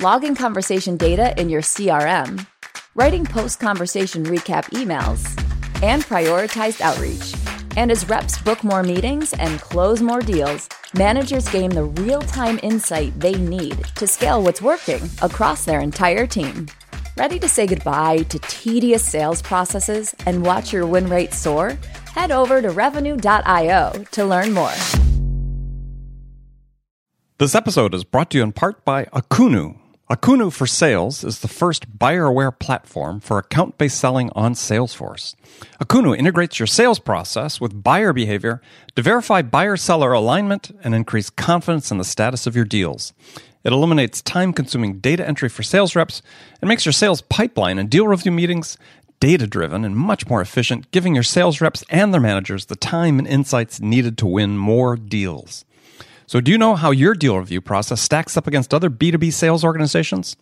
logging conversation data in your CRM, writing post conversation recap emails, and prioritized outreach. And as reps book more meetings and close more deals, managers gain the real time insight they need to scale what's working across their entire team. Ready to say goodbye to tedious sales processes and watch your win rate soar? Head over to revenue.io to learn more. This episode is brought to you in part by Akoonu. Akoonu for Sales is the first buyer aware platform for account based selling on Salesforce. Akoonu integrates your sales process with buyer behavior to verify buyer seller alignment and increase confidence in the status of your deals. It eliminates time consuming data entry for sales reps and makes your sales pipeline and deal review meetings data driven and much more efficient, giving your sales reps and their managers the time and insights needed to win more deals. So, do you know how your deal review process stacks up against other B2B sales organizations?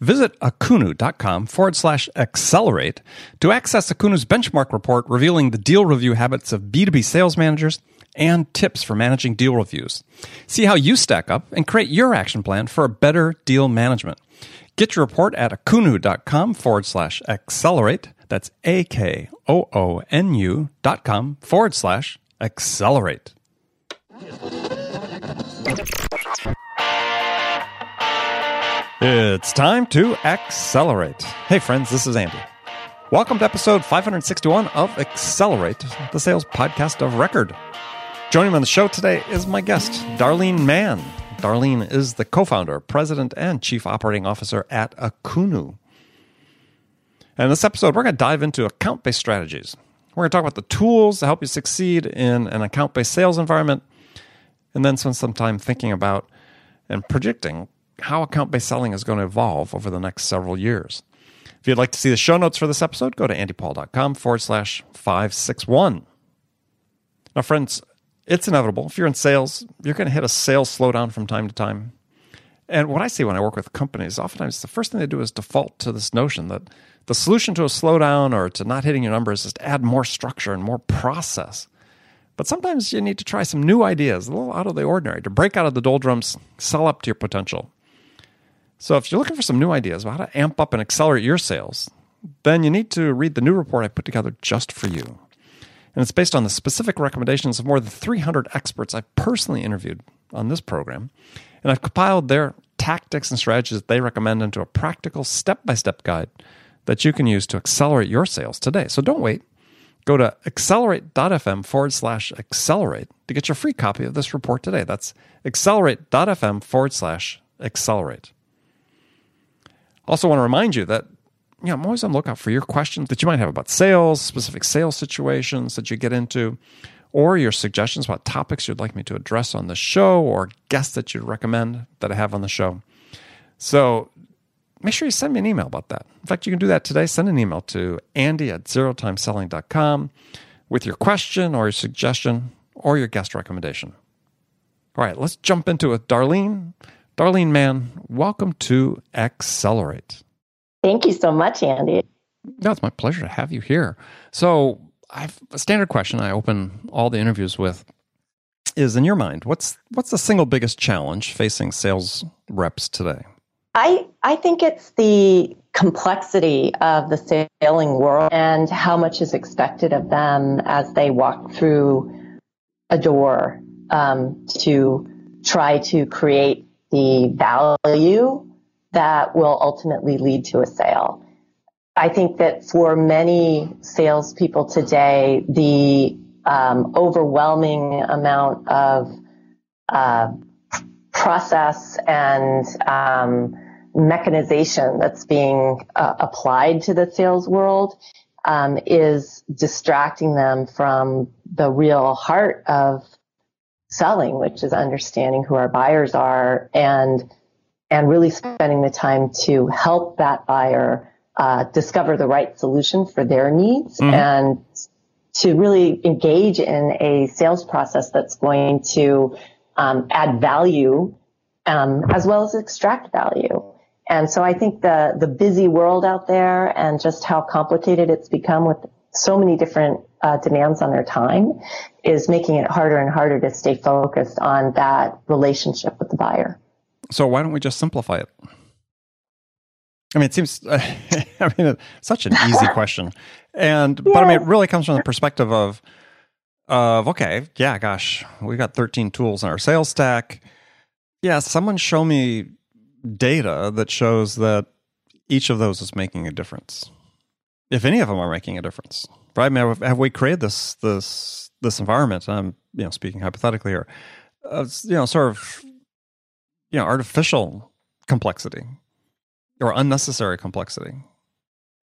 Visit akoonu.com forward slash accelerate to access Akoonu's benchmark report revealing the deal review habits of B2B sales managers and tips for managing deal reviews. See how you stack up and create your action plan for a better deal management. Get your report at akoonu.com forward slash accelerate. That's A K O O N U dot com forward slash accelerate. It's time to accelerate. Hey, friends, this is Andy. Welcome to episode 561 of Accelerate, the sales podcast of record. Joining me on the show today is my guest, Darlene Mann. Darlene is the co founder, president, and chief operating officer at Akoonu. And in this episode, we're going to dive into account based strategies. We're going to talk about the tools to help you succeed in an account based sales environment, and then spend some time thinking about and predicting how account based selling is going to evolve over the next several years. If you'd like to see the show notes for this episode, go to andypaul.com forward slash 561. Now, friends, it's inevitable. If you're in sales, you're going to hit a sales slowdown from time to time. And what I see when I work with companies, oftentimes the first thing they do is default to this notion that the solution to a slowdown or to not hitting your numbers is to add more structure and more process. But sometimes you need to try some new ideas, a little out of the ordinary, to break out of the doldrums, sell up to your potential. So if you're looking for some new ideas about how to amp up and accelerate your sales, then you need to read the new report I put together just for you. And it's based on the specific recommendations of more than 300 experts I've personally interviewed on this program. And I've compiled their tactics and strategies that they recommend into a practical step by step guide that you can use to accelerate your sales today. So don't wait. Go to accelerate.fm forward slash accelerate to get your free copy of this report today. That's accelerate.fm forward slash accelerate. Also, want to remind you that you know, I'm always on the lookout for your questions that you might have about sales, specific sales situations that you get into, or your suggestions about topics you'd like me to address on the show or guests that you'd recommend that I have on the show. So make sure you send me an email about that. In fact, you can do that today. Send an email to andy at zerotimeselling.com with your question or your suggestion or your guest recommendation. All right, let's jump into it. Darlene, Darlene Mann, welcome to Accelerate. Thank you so much, Andy. No, it's my pleasure to have you here. So, I've a standard question I open all the interviews with is in your mind, what's what's the single biggest challenge facing sales reps today? I I think it's the complexity of the selling world and how much is expected of them as they walk through a door um, to try to create the value that will ultimately lead to a sale. I think that for many salespeople today, the um, overwhelming amount of uh, process and um, mechanization that's being uh, applied to the sales world um, is distracting them from the real heart of selling, which is understanding who our buyers are and and really spending the time to help that buyer uh, discover the right solution for their needs mm-hmm. and to really engage in a sales process that's going to um, add value um, as well as extract value. And so I think the the busy world out there and just how complicated it's become with so many different uh, demands on their time is making it harder and harder to stay focused on that relationship with the buyer. So why don't we just simplify it? I mean, it seems. I mean, such an easy question, and yeah. but I mean, it really comes from the perspective of of okay, yeah, gosh, we got 13 tools in our sales stack. Yeah, someone show me data that shows that each of those is making a difference. If any of them are making a difference, right? I mean, have we created this this this environment? I'm you know speaking hypothetically here, uh, you know, sort of you know artificial complexity or unnecessary complexity.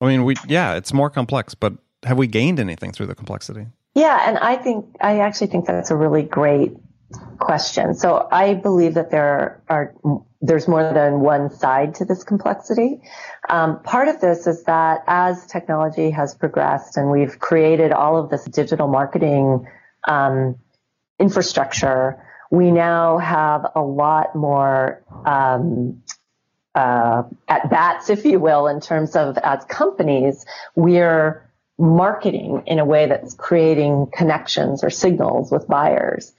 I mean, we yeah, it's more complex, but have we gained anything through the complexity? Yeah, and I think I actually think that's a really great question. So I believe that there are there's more than one side to this complexity. Um, part of this is that as technology has progressed and we've created all of this digital marketing um, infrastructure, we now have a lot more um, uh, at bats, if you will, in terms of as companies, we're marketing in a way that's creating connections or signals with buyers.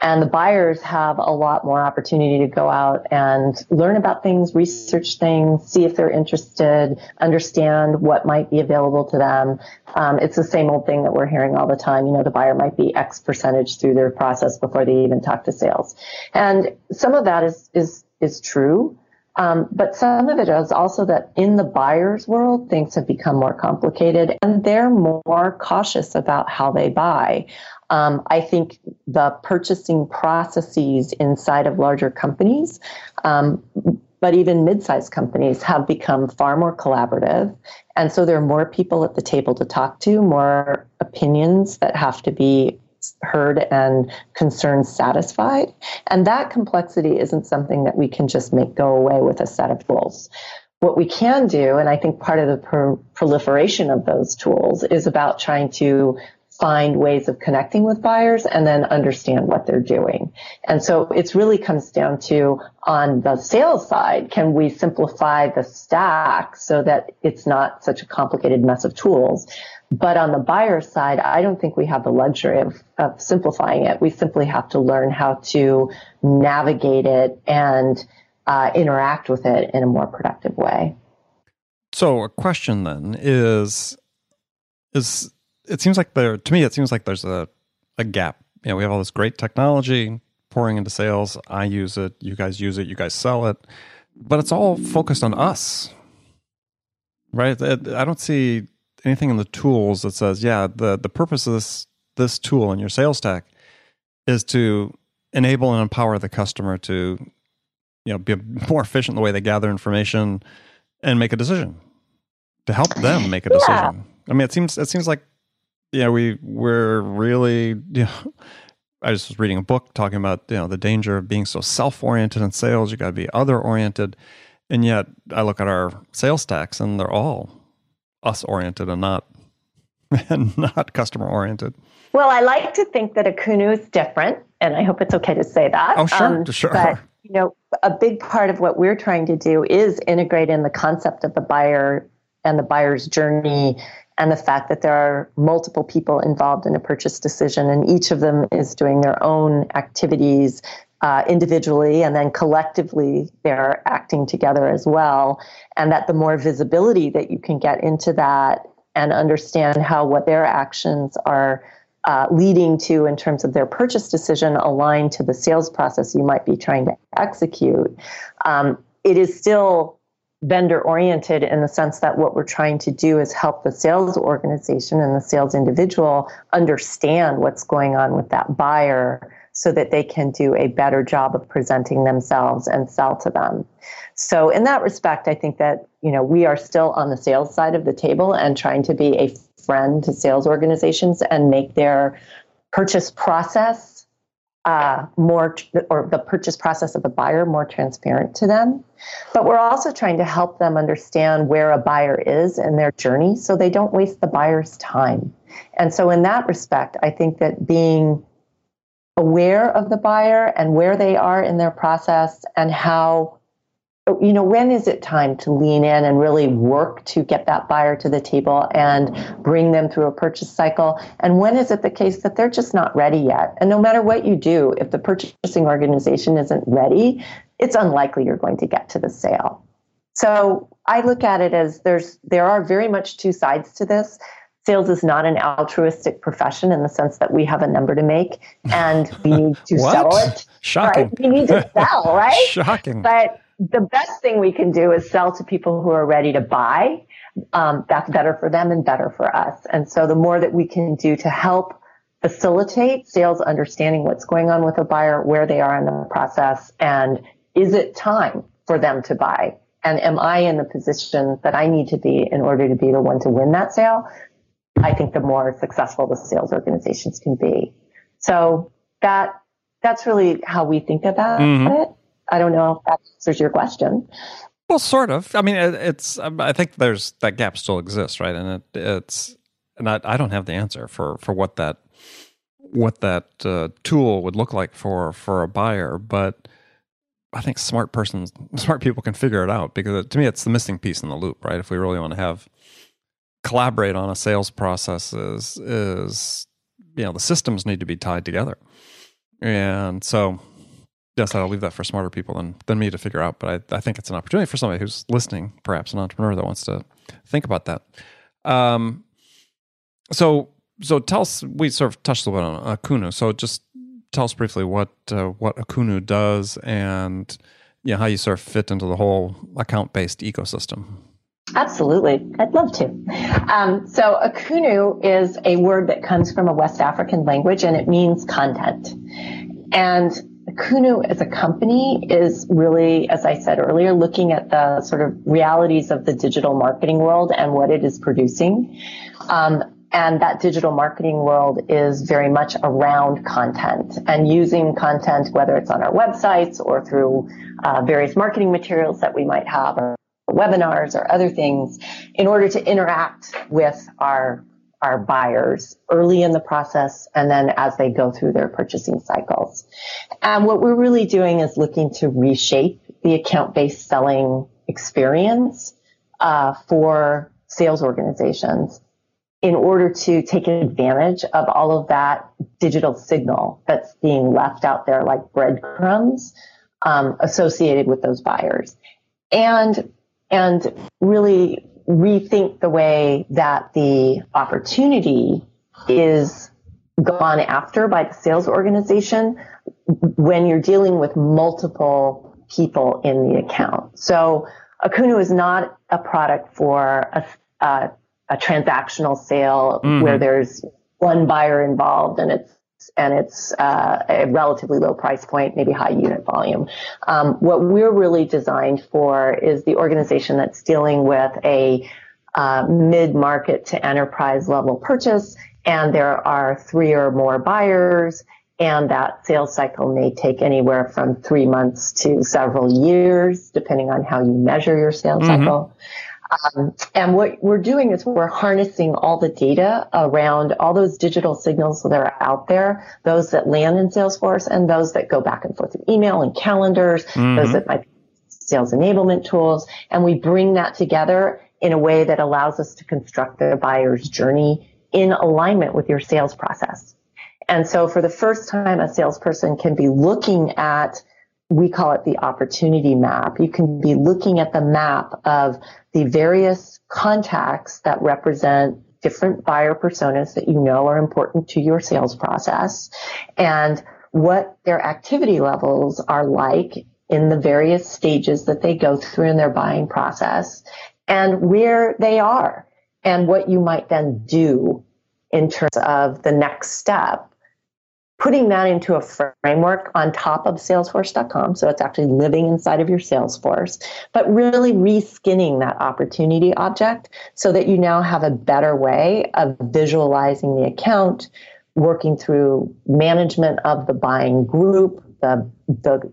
And the buyers have a lot more opportunity to go out and learn about things, research things, see if they're interested, understand what might be available to them. Um, it's the same old thing that we're hearing all the time. You know, the buyer might be X percentage through their process before they even talk to sales. And some of that is, is, is true. Um, but some of it is also that in the buyer's world, things have become more complicated and they're more cautious about how they buy. Um, I think the purchasing processes inside of larger companies, um, but even mid-sized companies have become far more collaborative. And so there are more people at the table to talk to, more opinions that have to be heard and concerns satisfied. And that complexity isn't something that we can just make go away with a set of tools. What we can do, and I think part of the pro- proliferation of those tools is about trying to find ways of connecting with buyers and then understand what they're doing. And so it really comes down to on the sales side, can we simplify the stack so that it's not such a complicated mess of tools? But on the buyer side, I don't think we have the luxury of, of simplifying it. We simply have to learn how to navigate it and uh, interact with it in a more productive way. So, a question then is: is it seems like there to me it seems like there's a a gap. You know, we have all this great technology pouring into sales. I use it, you guys use it, you guys sell it, but it's all focused on us, right? I don't see anything in the tools that says, yeah, the the purpose of this this tool in your sales stack is to enable and empower the customer to you know be more efficient in the way they gather information and make a decision to help them make a decision. Yeah. I mean, it seems it seems like yeah, we we're really you know, I just was reading a book talking about you know the danger of being so self-oriented in sales. You got to be other-oriented, and yet I look at our sales stacks and they're all us oriented and not and not customer oriented. Well, I like to think that Akoonu is different, and I hope it's okay to say that. Oh, sure, um, sure. But you know, a big part of what we're trying to do is integrate in the concept of the buyer and the buyer's journey and the fact that there are multiple people involved in a purchase decision and each of them is doing their own activities uh, individually and then collectively they're acting together as well. And that the more visibility that you can get into that and understand how what their actions are uh, leading to in terms of their purchase decision aligned to the sales process you might be trying to execute, um, it is still vendor oriented in the sense that what we're trying to do is help the sales organization and the sales individual understand what's going on with that buyer so that they can do a better job of presenting themselves and sell to them. So in that respect, I think that, you know, we are still on the sales side of the table and trying to be a friend to sales organizations and make their purchase process uh, more, or the purchase process of the buyer more transparent to them. But we're also trying to help them understand where a buyer is in their journey so they don't waste the buyer's time. And so, in that respect, I think that being aware of the buyer and where they are in their process and how you know when is it time to lean in and really work to get that buyer to the table and bring them through a purchase cycle? And when is it the case that they're just not ready yet? And no matter what you do if the purchasing organization isn't ready it's unlikely you're going to get to the sale. So i look at it as there's there are very much two sides to this sales is not an altruistic profession in the sense that we have a number to make and we need to sell it. Shocking. Right? We need to sell, right? Shocking. But the best thing we can do is sell to people who are ready to buy. Um, that's better for them and better for us. And so the more that we can do to help facilitate sales understanding what's going on with a buyer, where they are in the process, and is it time for them to buy? And am I in the position that I need to be in order to be the one to win that sale? I think the more successful the sales organizations can be. So that that's really how we think about mm-hmm. it. I don't know if that answers your question. Well, sort of. I mean, it's. I think there's that gap still exists, right? And it, it's, and I, I don't have the answer for for what that what that uh, tool would look like for for a buyer, but I think smart persons, smart people can figure it out because it, to me, it's the missing piece in the loop, right? If we really want to have collaborate on a sales process is is you know the systems need to be tied together. And so yes i'll leave that for smarter people than, than me to figure out but I, I think it's an opportunity for somebody who's listening perhaps an entrepreneur that wants to think about that. Um, so so tell us we sort of touched a little bit on Akoonu. So just tell us briefly what uh, what Akoonu does and you know, how you sort of fit into the whole account based ecosystem Absolutely. I'd love to. Um, so Akoonu is a word that comes from a West African language and it means content. And Akoonu as a company is really, as I said earlier, looking at the sort of realities of the digital marketing world and what it is producing. Um, and that digital marketing world is very much around content and using content, whether it's on our websites or through uh, various marketing materials that we might have or webinars or other things in order to interact with our our buyers early in the process and then as they go through their purchasing cycles. And what we're really doing is looking to reshape the account based selling experience uh, for sales organizations in order to take advantage of all of that digital signal that's being left out there like breadcrumbs um, associated with those buyers. And and really rethink the way that the opportunity is gone after by the sales organization when you're dealing with multiple people in the account. So Akoonu is not a product for a, a, a transactional sale mm-hmm. where there's one buyer involved and it's and it's uh, a relatively low price point, maybe high unit volume. Um, what we're really designed for is the organization that's dealing with a uh, mid-market to enterprise level purchase, and there are three or more buyers, and that sales cycle may take anywhere from three months to several years, depending on how you measure your sales mm-hmm. cycle. Um, and what we're doing is we're harnessing all the data around all those digital signals that are out there, those that land in Salesforce and those that go back and forth in email and calendars, mm-hmm. those that might be sales enablement tools. And we bring that together in a way that allows us to construct the buyer's journey in alignment with your sales process. And so for the first time, a salesperson can be looking at we call it the opportunity map. You can be looking at the map of the various contacts that represent different buyer personas that you know are important to your sales process and what their activity levels are like in the various stages that they go through in their buying process and where they are and what you might then do in terms of the next step putting that into a framework on top of salesforce.com so it's actually living inside of your salesforce but really reskinning that opportunity object so that you now have a better way of visualizing the account working through management of the buying group, the, the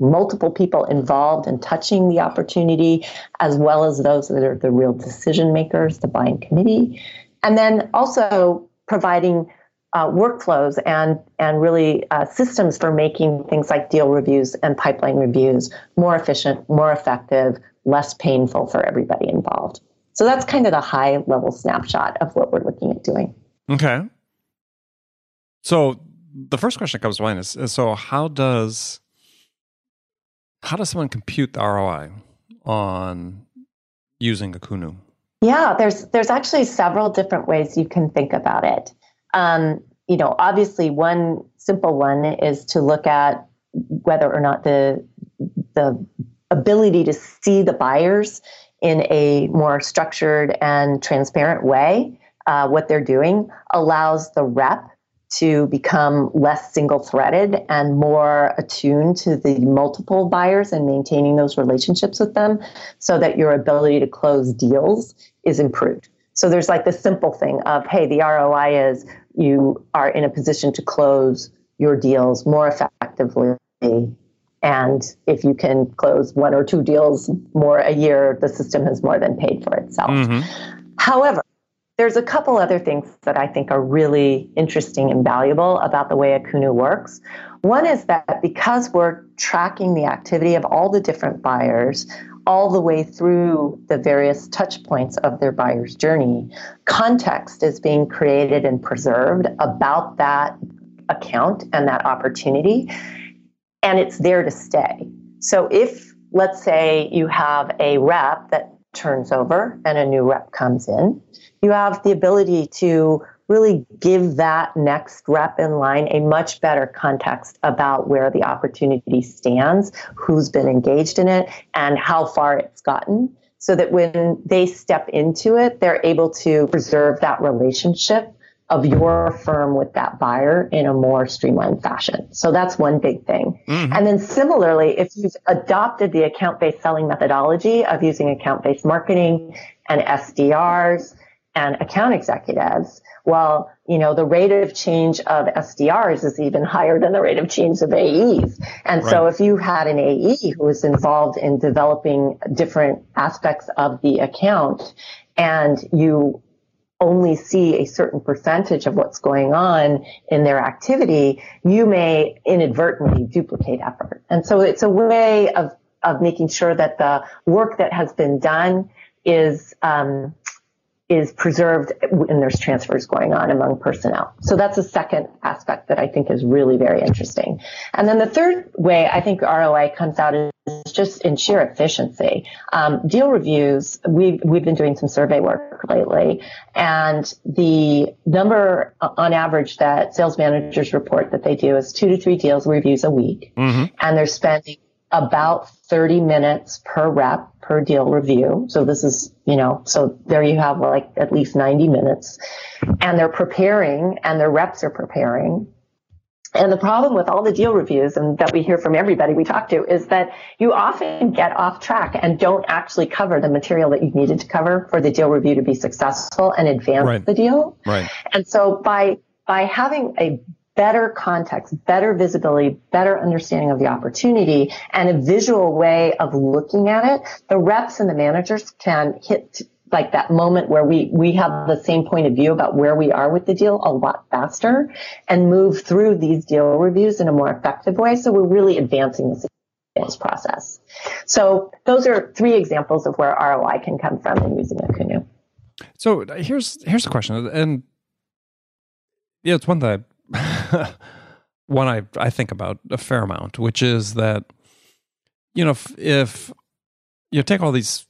multiple people involved in touching the opportunity, as well as those that are the real decision makers, the buying committee. And then also providing uh, workflows and and really uh, systems for making things like deal reviews and pipeline reviews more efficient, more effective, less painful for everybody involved. So that's kind of the high level snapshot of what we're looking at doing. Okay. So the first question that comes to mind is, is so how does how does someone compute the ROI on using Akoonu? Yeah, there's there's actually several different ways you can think about it. Um, you know, obviously, one simple one is to look at whether or not the the ability to see the buyers in a more structured and transparent way, uh, what they're doing allows the rep to become less single threaded and more attuned to the multiple buyers and maintaining those relationships with them so that your ability to close deals is improved. So there's like the simple thing of, hey, the ROI is you are in a position to close your deals more effectively. And if you can close one or two deals more a year, the system has more than paid for itself. Mm-hmm. However, there's a couple other things that I think are really interesting and valuable about the way Akoonu works. One is that because we're tracking the activity of all the different buyers all the way through the various touch points of their buyer's journey, context is being created and preserved about that account and that opportunity, and it's there to stay. So if, let's say, you have a rep that turns over and a new rep comes in, you have the ability to really give that next rep in line a much better context about where the opportunity stands, who's been engaged in it, and how far it's gotten. So that when they step into it, they're able to preserve that relationship of your firm with that buyer in a more streamlined fashion. So that's one big thing. Mm-hmm. And then similarly, if you've adopted the account based selling methodology of using account based marketing and SDRs, and account executives, well, you know the rate of change of SDRs is even higher than the rate of change of AEs. And right. so if you had an AE who was involved in developing different aspects of the account and you only see a certain percentage of what's going on in their activity, you may inadvertently duplicate effort. And so it's a way of, of making sure that the work that has been done is um, is preserved when there's transfers going on among personnel. So that's a second aspect that I think is really very interesting. And then the third way I think ROI comes out is just in sheer efficiency. Um, deal reviews, we've, we've been doing some survey work lately, and the number on average that sales managers report that they do is two to three deals reviews a week, mm-hmm. and they're spending about 30 minutes per rep per deal review. So this is, you know, so there you have like at least 90 minutes and they're preparing and their reps are preparing. And the problem with all the deal reviews and that we hear from everybody we talk to is that you often get off track and don't actually cover the material that you needed to cover for the deal review to be successful and advance right. the deal. Right. And so by by having a better context, better visibility, better understanding of the opportunity, and a visual way of looking at it, the reps and the managers can hit like that moment where we, we have the same point of view about where we are with the deal a lot faster and move through these deal reviews in a more effective way. So we're really advancing the sales process. So those are three examples of where ROI can come from in using Akoonu. So here's here's the question, and yeah, it's one that one I I think about a fair amount, which is that you know if, if you take all these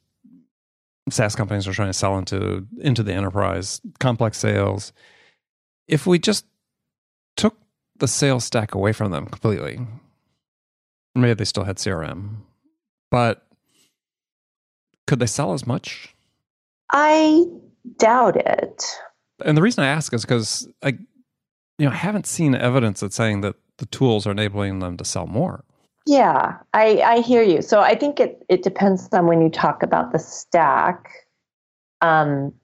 SaaS companies are trying to sell into into the enterprise, complex sales. If we just took the sales stack away from them completely, maybe they still had CRM, but could they sell as much? I doubt it. And the reason I ask is because I you know, I haven't seen evidence that's saying that the tools are enabling them to sell more. Yeah, I, I hear you. So I think it, it depends on when you talk about the stack, um,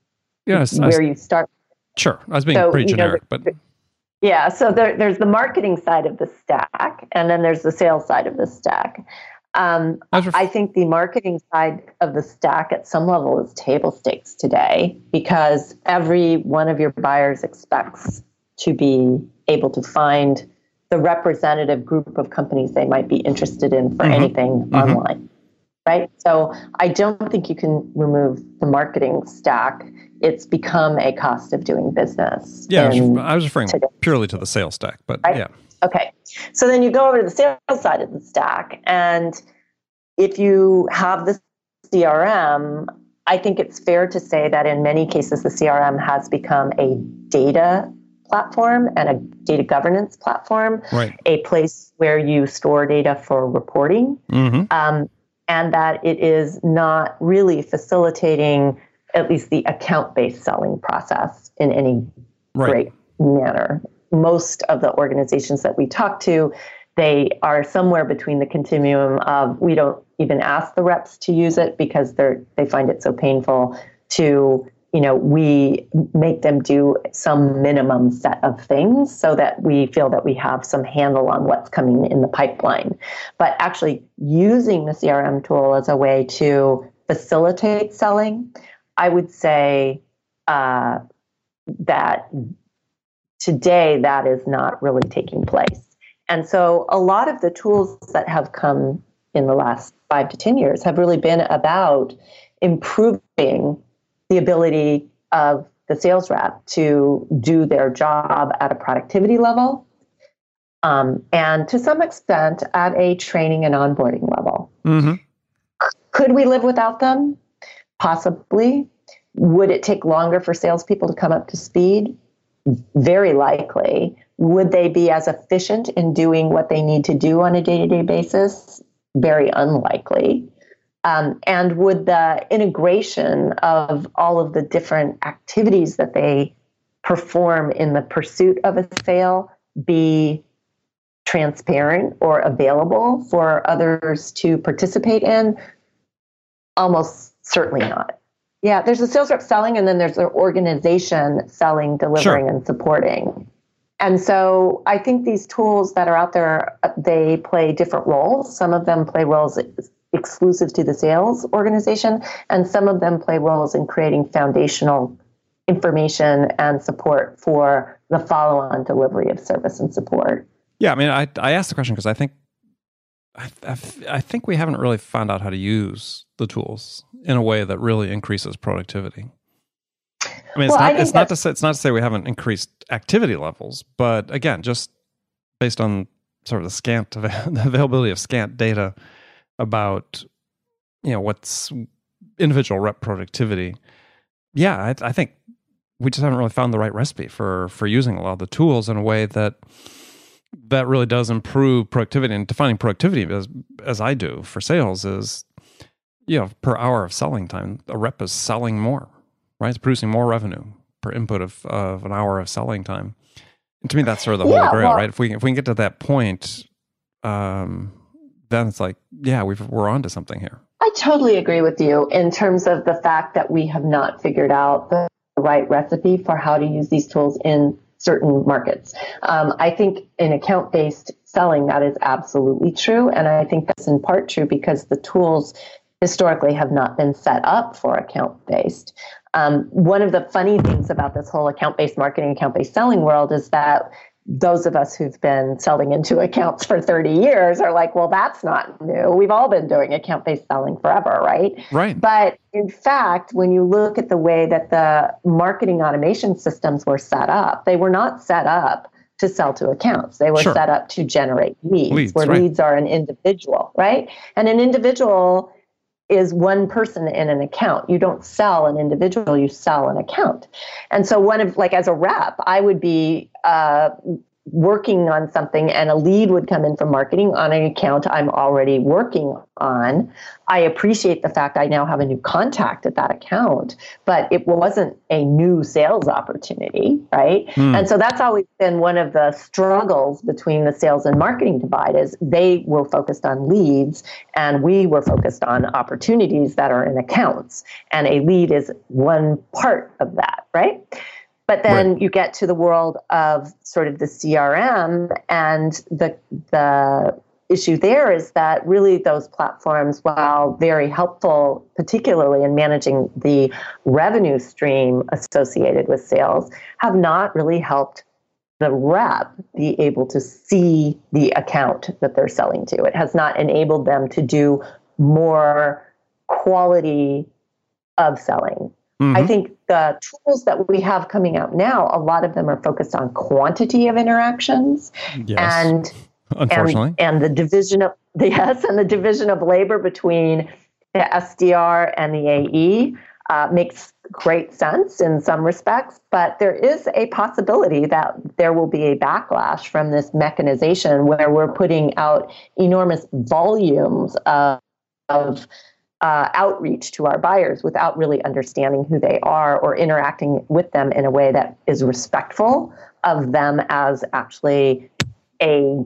yes, where was, you start. Sure, I was being so, pretty generic, know, but Yeah, so there, there's the marketing side of the stack, and then there's the sales side of the stack. Um, ref- I think the marketing side of the stack at some level is table stakes today because every one of your buyers expects to be able to find the representative group of companies they might be interested in for mm-hmm. anything mm-hmm. online. Right. So I don't think you can remove the marketing stack. It's become a cost of doing business. Yeah, I was, I was referring today. purely to the sales stack, but right? yeah. Okay. So then you go over to the sales side of the stack. And if you have the CRM, I think it's fair to say that in many cases, the CRM has become a data platform and a data governance platform, right. a place where you store data for reporting, mm-hmm. um, and that it is not really facilitating at least the account based selling process in any right. great manner most of the organizations that we talk to, they are somewhere between the continuum of we don't even ask the reps to use it because they're they find it so painful to you know we make them do some minimum set of things so that we feel that we have some handle on what's coming in the pipeline but actually using the crm tool as a way to facilitate selling i would say uh, that Today, that is not really taking place. And so, a lot of the tools that have come in the last five to 10 years have really been about improving the ability of the sales rep to do their job at a productivity level um, and to some extent at a training and onboarding level. Mm-hmm. Could we live without them? Possibly. Would it take longer for salespeople to come up to speed? very likely. Would they be as efficient in doing what they need to do on a day to day basis? Very unlikely. Um, and would the integration of all of the different activities that they perform in the pursuit of a sale be transparent or available for others to participate in? Almost certainly not. Yeah, there's a sales rep selling, and then there's an organization selling, delivering, sure. and supporting. And so I think these tools that are out there, they play different roles. Some of them play roles exclusive to the sales organization, and some of them play roles in creating foundational information and support for the follow on delivery of service and support. Yeah, I mean, I, I asked the question because I think I, I, I, think we haven't really found out how to use the tools in a way that really increases productivity. I mean, it's, well, not, it's not to say it's not to say we haven't increased activity levels, but again, just based on sort of the scant the availability of scant data about you know what's individual rep productivity. Yeah, I, I think we just haven't really found the right recipe for for using a lot of the tools in a way that that really does improve productivity. And defining productivity as as I do for sales is you know per hour of selling time a rep is selling more right? It's producing more revenue per input of, of an hour of selling time. And to me that's sort of the yeah, holy grail well, right? If we if we can get to that point um, then it's like yeah we've, we're on to something here I totally agree with you in terms of the fact that we have not figured out the right recipe for how to use these tools in certain markets. Um, I think in account based selling, that is absolutely true. And I think that's in part true because the tools historically have not been set up for account based. Um, one of the funny things about this whole account based marketing, account based selling world is that those of us who've been selling into accounts for 30 years are like, well, that's not new. We've all been doing account based selling forever, right? Right. But in fact, when you look at the way that the marketing automation systems were set up, they were not set up to sell to accounts. They were sure. set up to generate leads, leads where right. leads are an individual, right? And an individual is one person in an account. You don't sell an individual, you sell an account. And so, one of like as a rep, I would be uh, working on something and a lead would come in from marketing on an account I'm already working on, I appreciate the fact I now have a new contact at that account, but it wasn't a new sales opportunity, right? Mm. And so that's always been one of the struggles between the sales and marketing divide is they were focused on leads and we were focused on opportunities that are in accounts. And a lead is one part of that, right? But then right. you get to the world of sort of the CRM and the the issue there is that really those platforms, while very helpful, particularly in managing the revenue stream associated with sales, have not really helped the rep be able to see the account that they're selling to. It has not enabled them to do more quality of selling. Mm-hmm. I think the tools that we have coming out now, a lot of them are focused on quantity of interactions yes. and unfortunately and, and the division of the yes and the division of labor between the SDR and the AE uh, makes great sense in some respects, but there is a possibility that there will be a backlash from this mechanization where we're putting out enormous volumes of, of uh, outreach to our buyers without really understanding who they are or interacting with them in a way that is respectful of them as actually a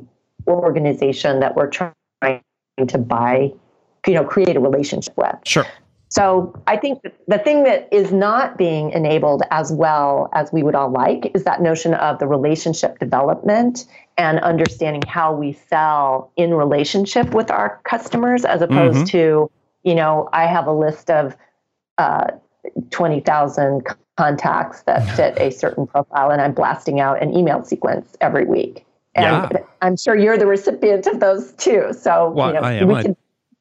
organization that we're trying to buy, you know, create a relationship with. Sure. So I think the thing that is not being enabled as well as we would all like is that notion of the relationship development and understanding how we sell in relationship with our customers as opposed mm-hmm. to you know, I have a list of uh, 20,000 contacts that fit a certain profile, and I'm blasting out an email sequence every week. And yeah. I'm sure you're the recipient of those too. So, well, you know, I am. I, can,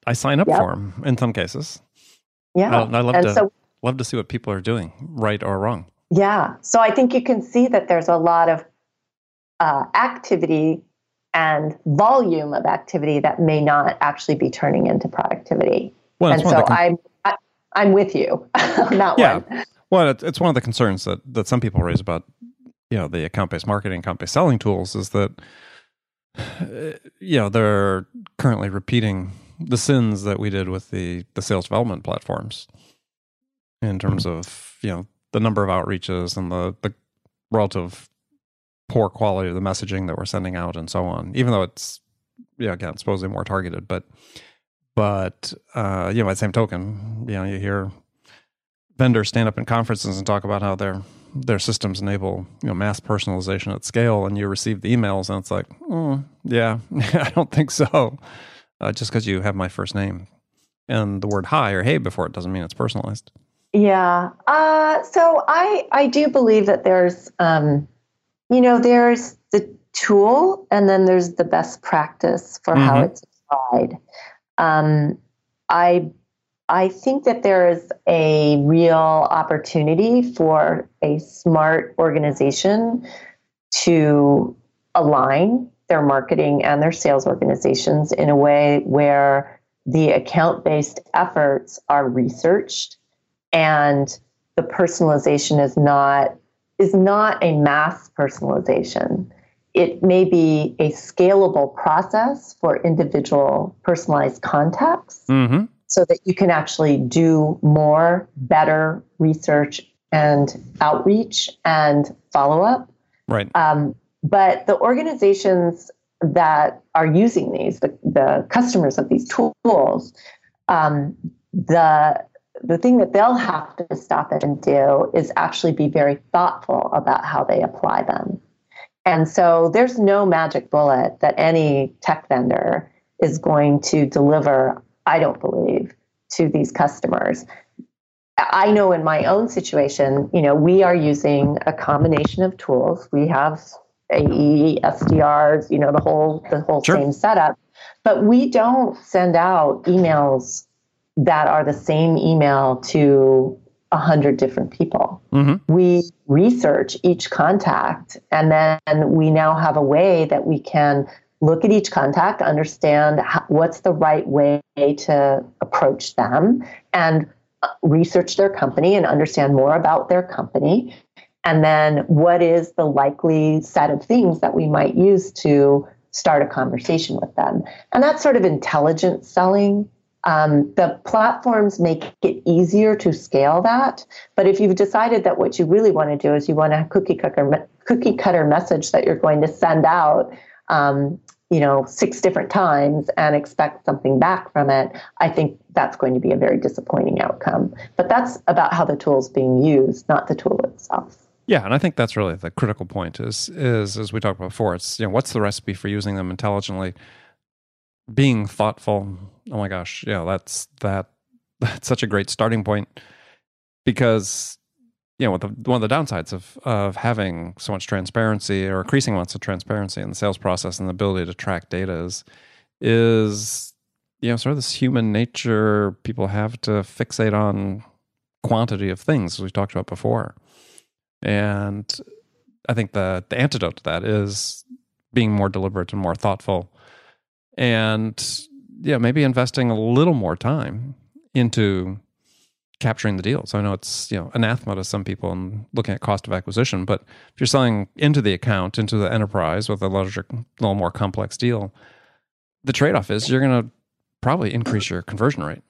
I, sign up for them in some cases. Yeah. I, I love and to so, love to see what people are doing, right or wrong. Yeah. So I think you can see that there's a lot of uh, activity and volume of activity that may not actually be turning into productivity. Well, and so con- I'm I, I'm with you on that yeah. one. Well, it's one of the concerns that that some people raise about you know the account based marketing, account based selling tools is that you know they're currently repeating the sins that we did with the the sales development platforms in terms of you know the number of outreaches and the the relative poor quality of the messaging that we're sending out and so on even though it's yeah again supposedly more targeted but but uh, you know, by the same token, you know, you hear vendors stand up in conferences and talk about how their their systems enable you know mass personalization at scale, and you receive the emails, and it's like, mm, yeah, I don't think so. Uh, just because you have my first name and the word hi or hey before it doesn't mean it's personalized. Yeah. Uh, so I I do believe that there's um, you know there's the tool and then there's the best practice for mm-hmm. how it's applied. Um, I I think that there is a real opportunity for a smart organization to align their marketing and their sales organizations in a way where the account based efforts are researched and the personalization is not is not a mass personalization it may be a scalable process for individual personalized contacts mm-hmm. so that you can actually do more, better research and outreach and follow up. Right. Um, but the organizations that are using these, the, the customers of these tools, um, the the thing that they'll have to stop and do is actually be very thoughtful about how they apply them. And so there's no magic bullet that any tech vendor is going to deliver, I don't believe, to these customers. I know in my own situation, you know, we are using a combination of tools. We have AE, SDRs, you know, the whole the whole sure. same setup. But we don't send out emails that are the same email to a hundred different people. Mm-hmm. We research each contact, and then we now have a way that we can look at each contact, understand how, what's the right way to approach them, and uh, research their company and understand more about their company. And then, what is the likely set of things that we might use to start a conversation with them? And that's sort of intelligent selling um, the platforms make it easier to scale that. But if you've decided that what you really want to do is you want a cookie cutter, cookie cutter message that you're going to send out, um, you know, six different times and expect something back from it, I think that's going to be a very disappointing outcome. But that's about how the tool is being used, not the tool itself. Yeah, and I think that's really the critical point is is as we talked about before, it's you know, what's the recipe for using them intelligently? Being thoughtful. Oh my gosh, yeah, that's that that's such a great starting point because you know, one of the downsides of of having so much transparency or increasing amounts of transparency in the sales process and the ability to track data is is you know sort of this human nature people have to fixate on quantity of things as we talked about before and i think the the antidote to that is being more deliberate and more thoughtful and yeah maybe investing a little more time into capturing the deals. I know it's you know anathema to some people and looking at cost of acquisition, but if you're selling into the account, into the enterprise with a larger, little more complex deal, the trade-off is you're going to probably increase your conversion rate.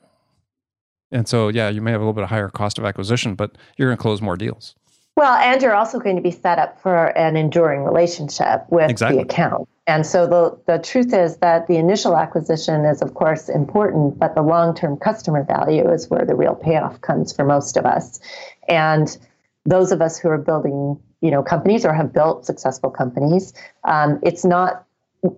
And so, yeah, you may have a little bit of higher cost of acquisition, but you're going to close more deals. Well, and you're also going to be set up for an enduring relationship with exactly. the account. And so the, the truth is that the initial acquisition is, of course, important, but the long term customer value is where the real payoff comes for most of us. And those of us who are building you know companies or have built successful companies um, it's not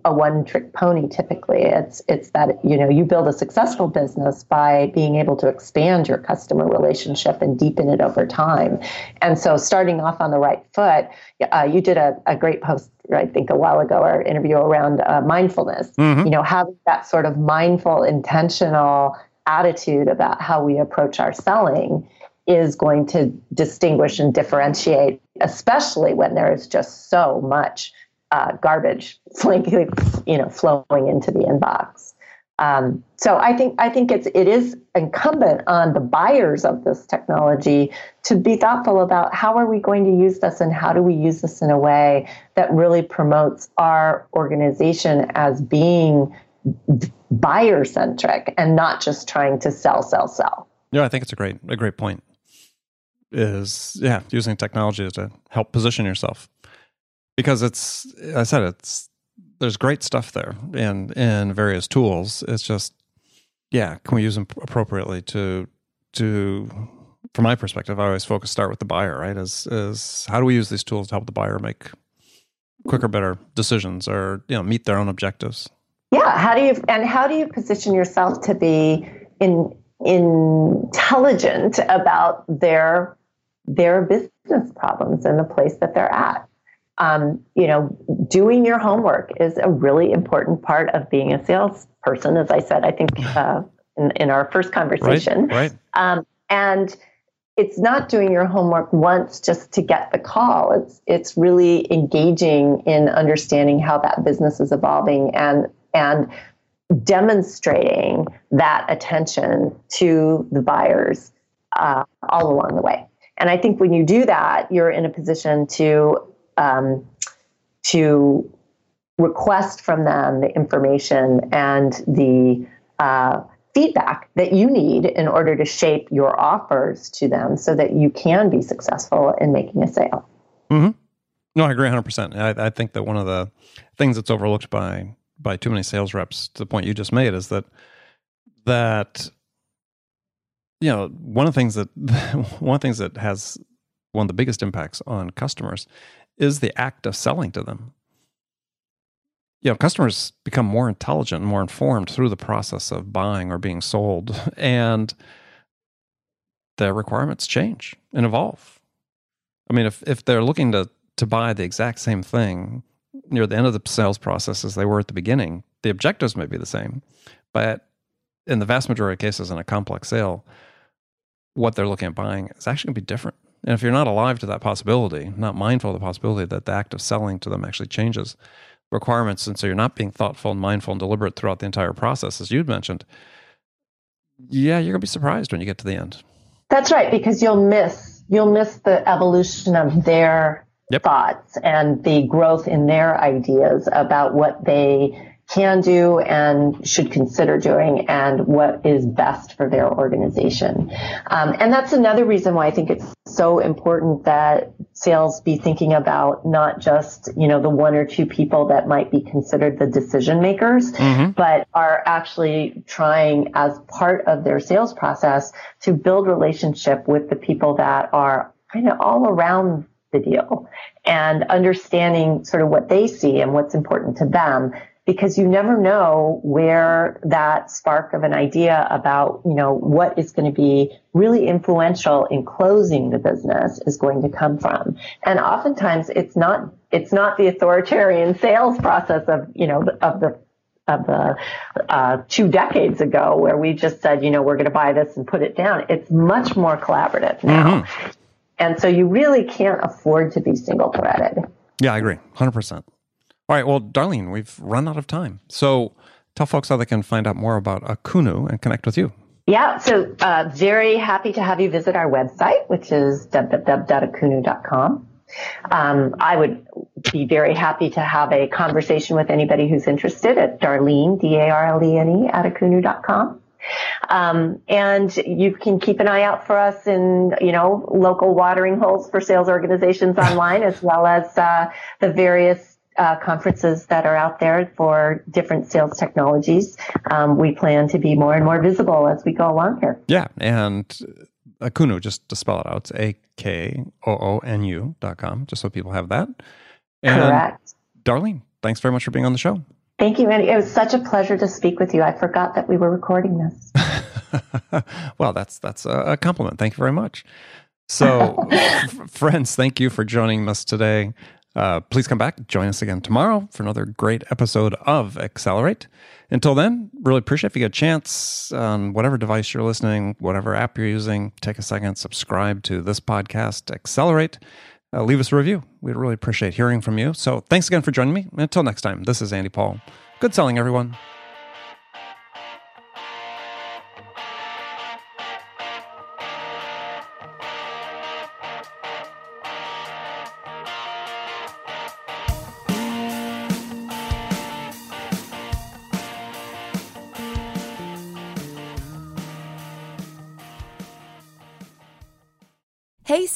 a one trick pony typically. It's it's that you know you build a successful business by being able to expand your customer relationship and deepen it over time. And so starting off on the right foot uh, you did a, a great post i think a while ago or interview around uh, mindfulness. Mm-hmm. you know having that sort of mindful intentional attitude about how we approach our selling is going to distinguish and differentiate especially when there is just so much uh, garbage, you know, flowing into the inbox. Um, so I think I think it's it is incumbent on the buyers of this technology to be thoughtful about how are we going to use this and how do we use this in a way that really promotes our organization as being buyer centric and not just trying to sell, sell, sell. Yeah, I think it's a great a great point. Is yeah, using technology to help position yourself because it's I said it's there's great stuff there and in various tools. It's just yeah, can we use them appropriately to to from my perspective, I always focus start with the buyer, right? Is is how do we use these tools to help the buyer make quicker, better decisions or you know meet their own objectives? Yeah, how do you and how do you position yourself to be in intelligent about their their business problems and the place that they're at? Um, you know, doing your homework is a really important part of being a salesperson, as I said, I think uh, in, in, our first conversation. Right. right. Um, and it's not doing your homework once just to get the call. It's it's really engaging in understanding how that business is evolving and and demonstrating that attention to the buyers uh, all along the way. And I think when you do that, you're in a position to um, to request from them the information and the uh, feedback that you need in order to shape your offers to them so that you can be successful in making a sale. Mm-hmm. No, I agree 100%. I, I think that one of the things that's overlooked by by too many sales reps to the point you just made is that that you know one of the things that one of the things that has one of the biggest impacts on customers is the act of selling to them. You know, customers become more intelligent and more informed through the process of buying or being sold, and their requirements change and evolve. I mean, if, if they're looking to, to buy the exact same thing near the end of the sales process as they were at the beginning, the objectives may be the same. But in the vast majority of cases in a complex sale, what they're looking at buying is actually going to be different. And if you're not alive to that possibility, not mindful of the possibility that the act of selling to them actually changes requirements, and so you're not being thoughtful and mindful and deliberate throughout the entire process, as you'd mentioned, yeah, you're gonna be surprised when you get to the end. That's right, because you'll miss you'll miss the evolution of their yep. thoughts and the growth in their ideas about what they can do and should consider doing and what is best for their organization. Um, and that's another reason why I think it's so important that sales be thinking about not just, you know, the one or two people that might be considered the decision makers, mm-hmm. but are actually trying as part of their sales process to build relationship with the people that are kind of all around the deal and understanding sort of what they see and what's important to them because you never know where that spark of an idea about, you know, what is going to be really influential in closing the business is going to come from. And oftentimes it's not, it's not the authoritarian sales process of, you know, of the of the uh, two decades ago where we just said, you know, we're going to buy this and put it down. It's much more collaborative now. Mm-hmm. And so you really can't afford to be single threaded. Yeah, I agree. 100%. All right. Well, Darlene, we've run out of time. So tell folks how they can find out more about Akoonu and connect with you. Yeah, so uh, very happy to have you visit our website, which is www.akoonu.com. Um, I would be very happy to have a conversation with anybody who's interested at Darlene, D-A-R-L-E-N-E, at akoonu.com. Um, and you can keep an eye out for us in, you know, local watering holes for sales organizations online, as well as uh, the various uh, conferences that are out there for different sales technologies. Um, we plan to be more and more visible as we go along here. Yeah, and Akoonu, just to spell it out, it's A K O O N U dot com, just so people have that. And Correct. Darlene, thanks very much for being on the show. Thank you, Andy. It was such a pleasure to speak with you. I forgot that we were recording this. well, that's that's a compliment. Thank you very much. So, friends, thank you for joining us today. Uh, please come back, join us again tomorrow for another great episode of Accelerate. Until then, really appreciate if you get a chance on whatever device you're listening, whatever app you're using, take a second, subscribe to this podcast, Accelerate. Uh, leave us a review. We'd really appreciate hearing from you. So thanks again for joining me. Until next time, this is Andy Paul. Good selling, everyone.